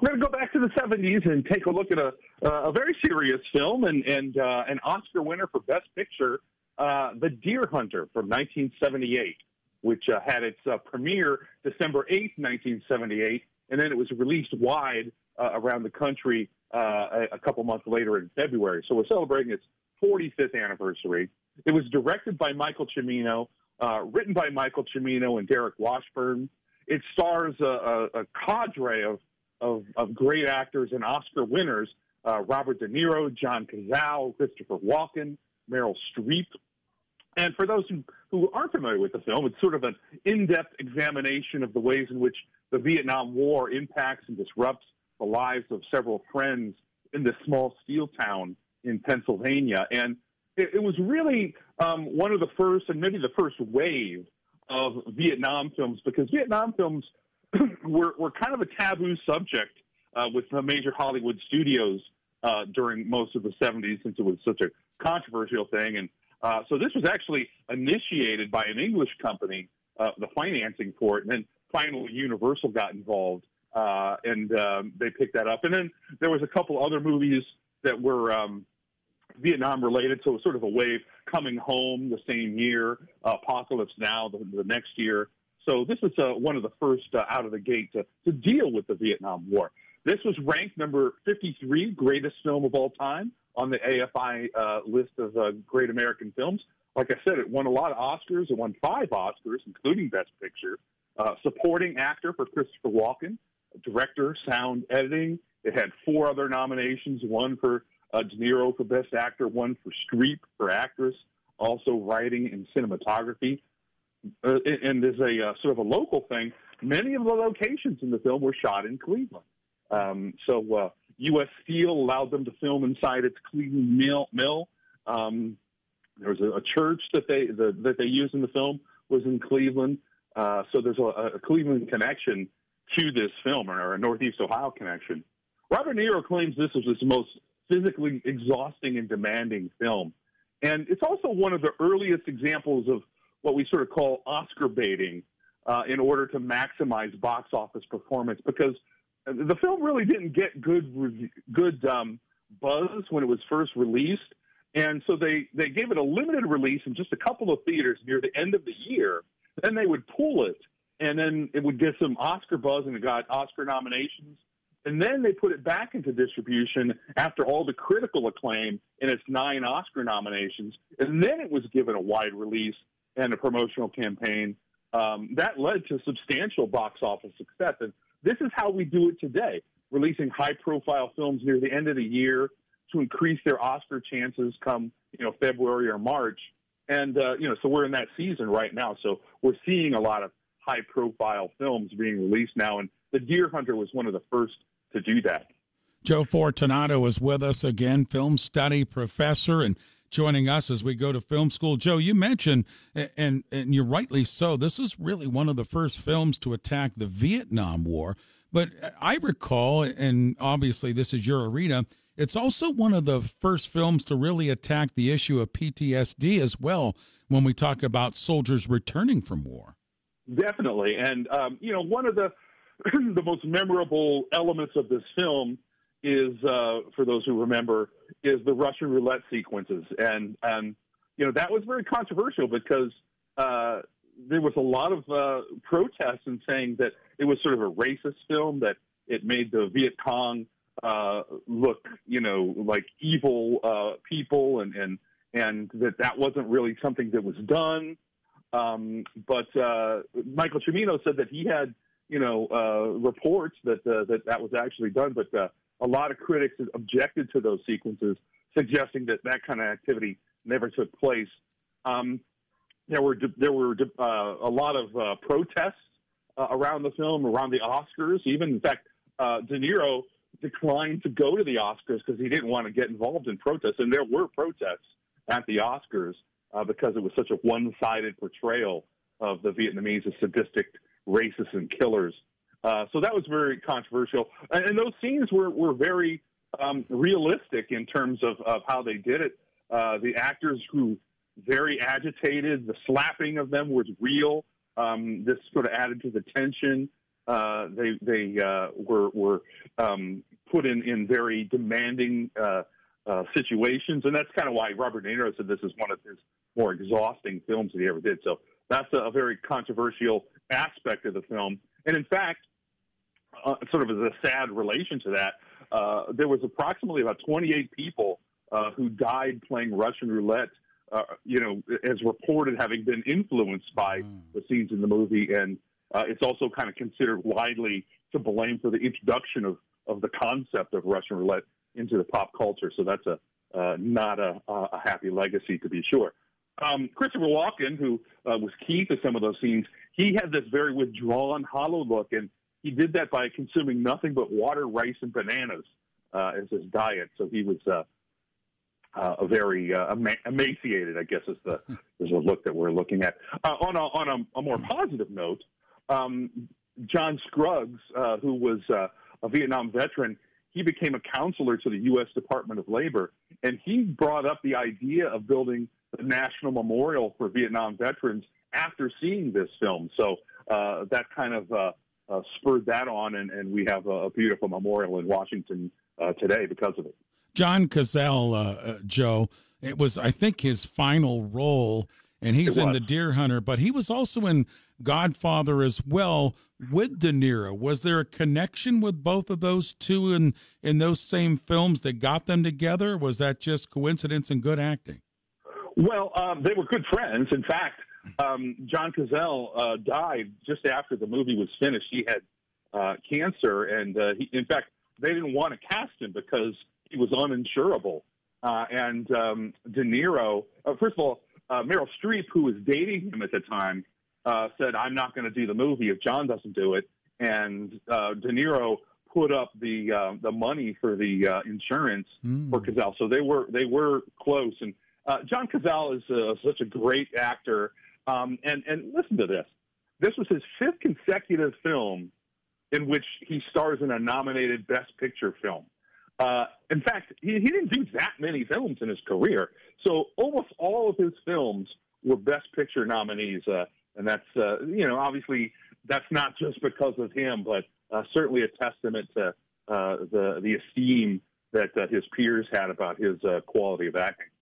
We're going to go back to the 70s and take a look at a, a very serious film and, and uh, an Oscar winner for Best Picture, uh, The Deer Hunter from 1978, which uh, had its uh, premiere December 8th, 1978, and then it was released wide uh, around the country uh, a, a couple months later in February. So we're celebrating its 45th anniversary. It was directed by Michael Cimino, written by Michael Cimino and Derek Washburn. It stars a, a, a cadre of of, of great actors and Oscar winners uh, Robert De Niro, John Cazale, Christopher Walken, Meryl Streep. And for those who, who aren't familiar with the film, it's sort of an in depth examination of the ways in which the Vietnam War impacts and disrupts the lives of several friends in this small steel town in Pennsylvania. And it, it was really um, one of the first, and maybe the first wave of Vietnam films, because Vietnam films were, were kind of a taboo subject uh, with the major Hollywood studios uh, during most of the 70s since it was such a controversial thing. And uh, so this was actually initiated by an English company, uh, the financing for it, and then finally Universal got involved uh, and um, they picked that up. And then there was a couple other movies that were um, Vietnam related, so it was sort of a wave coming home the same year, Apocalypse Now the, the next year. So this is uh, one of the first uh, out of the gate to, to deal with the Vietnam War. This was ranked number 53 greatest film of all time on the AFI uh, list of uh, great American films. Like I said, it won a lot of Oscars. It won five Oscars, including Best Picture. Uh, supporting actor for Christopher Walken, director, sound editing. It had four other nominations: one for uh, De Niro for Best Actor, one for Streep for actress, also writing and cinematography uh, and as a uh, sort of a local thing, many of the locations in the film were shot in Cleveland. Um, so uh, U.S. Steel allowed them to film inside its Cleveland mill. mill. Um, there was a, a church that they the, that they used in the film was in Cleveland. Uh, so there's a, a Cleveland connection to this film, or a Northeast Ohio connection. Robert De Niro claims this was his most physically exhausting and demanding film, and it's also one of the earliest examples of what we sort of call Oscar baiting uh, in order to maximize box office performance because the film really didn't get good good um, buzz when it was first released, and so they they gave it a limited release in just a couple of theaters near the end of the year. Then they would pull it, and then it would get some Oscar buzz, and it got Oscar nominations. And then they put it back into distribution after all the critical acclaim and its nine Oscar nominations. And then it was given a wide release and a promotional campaign. Um, that led to substantial box office success. And this is how we do it today, releasing high profile films near the end of the year to increase their Oscar chances come, you know, February or March. And, uh, you know, so we're in that season right now. So we're seeing a lot of high profile films being released now. And The Deer Hunter was one of the first to do that. Joe Fortunato is with us again, film study professor and joining us as we go to film school. Joe, you mentioned, and and you're rightly so. This is really one of the first films to attack the Vietnam War. But I recall, and obviously this is your arena. It's also one of the first films to really attack the issue of PTSD as well. When we talk about soldiers returning from war, definitely, and um, you know, one of the the most memorable elements of this film is, uh, for those who remember, is the Russian roulette sequences, and and you know that was very controversial because uh, there was a lot of uh, protests and saying that it was sort of a racist film that it made the Viet Cong uh, look, you know, like evil uh, people, and and and that that wasn't really something that was done. Um, but uh, Michael Cimino said that he had, you know, uh, reports that that that was actually done, but a lot of critics objected to those sequences, suggesting that that kind of activity never took place. Um, there were there were uh, a lot of uh, protests uh, around the film, around the Oscars. Even in fact, uh, De Niro declined to go to the Oscars because he didn't want to get involved in protests, and there were protests at the Oscars uh, because it was such a one-sided portrayal of the Vietnamese as sadistic, racists, and killers. Uh, so that was very controversial, and, and those scenes were were very um, realistic in terms of, of how they did it. Uh, the actors grew very agitated. The slapping of them was real. Um, this sort of added to the tension. Uh, they they uh, were were um, put in in very demanding uh, uh, situations, and that's kind of why Robert De Niro said this is one of his more exhausting films that he ever did. So that's a, a very controversial aspect of the film, and in fact, uh, sort of as a sad relation to that, uh, there was approximately about 28 people uh, who died playing Russian roulette. Uh, you know, as reported having been influenced by mm. the scenes in the movie, and uh, it's also kind of considered widely to blame for the introduction of of the concept of Russian roulette into the pop culture. So that's a uh, not a, a happy legacy to be sure. Um, Christopher Walken, who uh, was key to some of those scenes, he had this very withdrawn, hollow look, and he did that by consuming nothing but water, rice, and bananas uh, as his diet. So he was uh, uh, a very uh, emaciated, I guess, is the is the look that we're looking at. Uh, on a, on a, a, more positive note, um, John Scruggs, uh, who was uh, a Vietnam veteran, he became a counselor to the U.S. Department of Labor, and he brought up the idea of building the National Memorial for Vietnam veterans after seeing this film. So uh, that kind of spurred that on, and, and we have a, a beautiful memorial in Washington today because of it. John Cazale, uh, uh, Joe, it was, I think, his final role, and he's in The Deer Hunter, but he was also in Godfather as well with De Niro. Was there a connection with both of those two in, in those same films that got them together? was that just coincidence and good acting? Well, um, they were good friends. In fact, um, John Cazale uh, died just after the movie was finished. He had uh, cancer, and uh, he, in fact, they didn't want to cast him because he was uninsurable. Uh, and um, De Niro, uh, first of all, uh, Meryl Streep, who was dating him at the time, uh, said, "I'm not going to do the movie if John doesn't do it." And uh, De Niro put up the uh, the money for the uh, insurance mm. for Cazale, so they were they were close. And uh, John Cazale is uh, such a great actor. Um, and and listen to this: this was his fifth consecutive film in which he stars in a nominated Best Picture film. Uh, in fact, he, he didn't do that many films in his career. So almost all of his films were Best Picture nominees. Uh, and that's, uh, you know, obviously that's not just because of him, but uh, certainly a testament to uh, the, the esteem that uh, his peers had about his uh, quality of acting.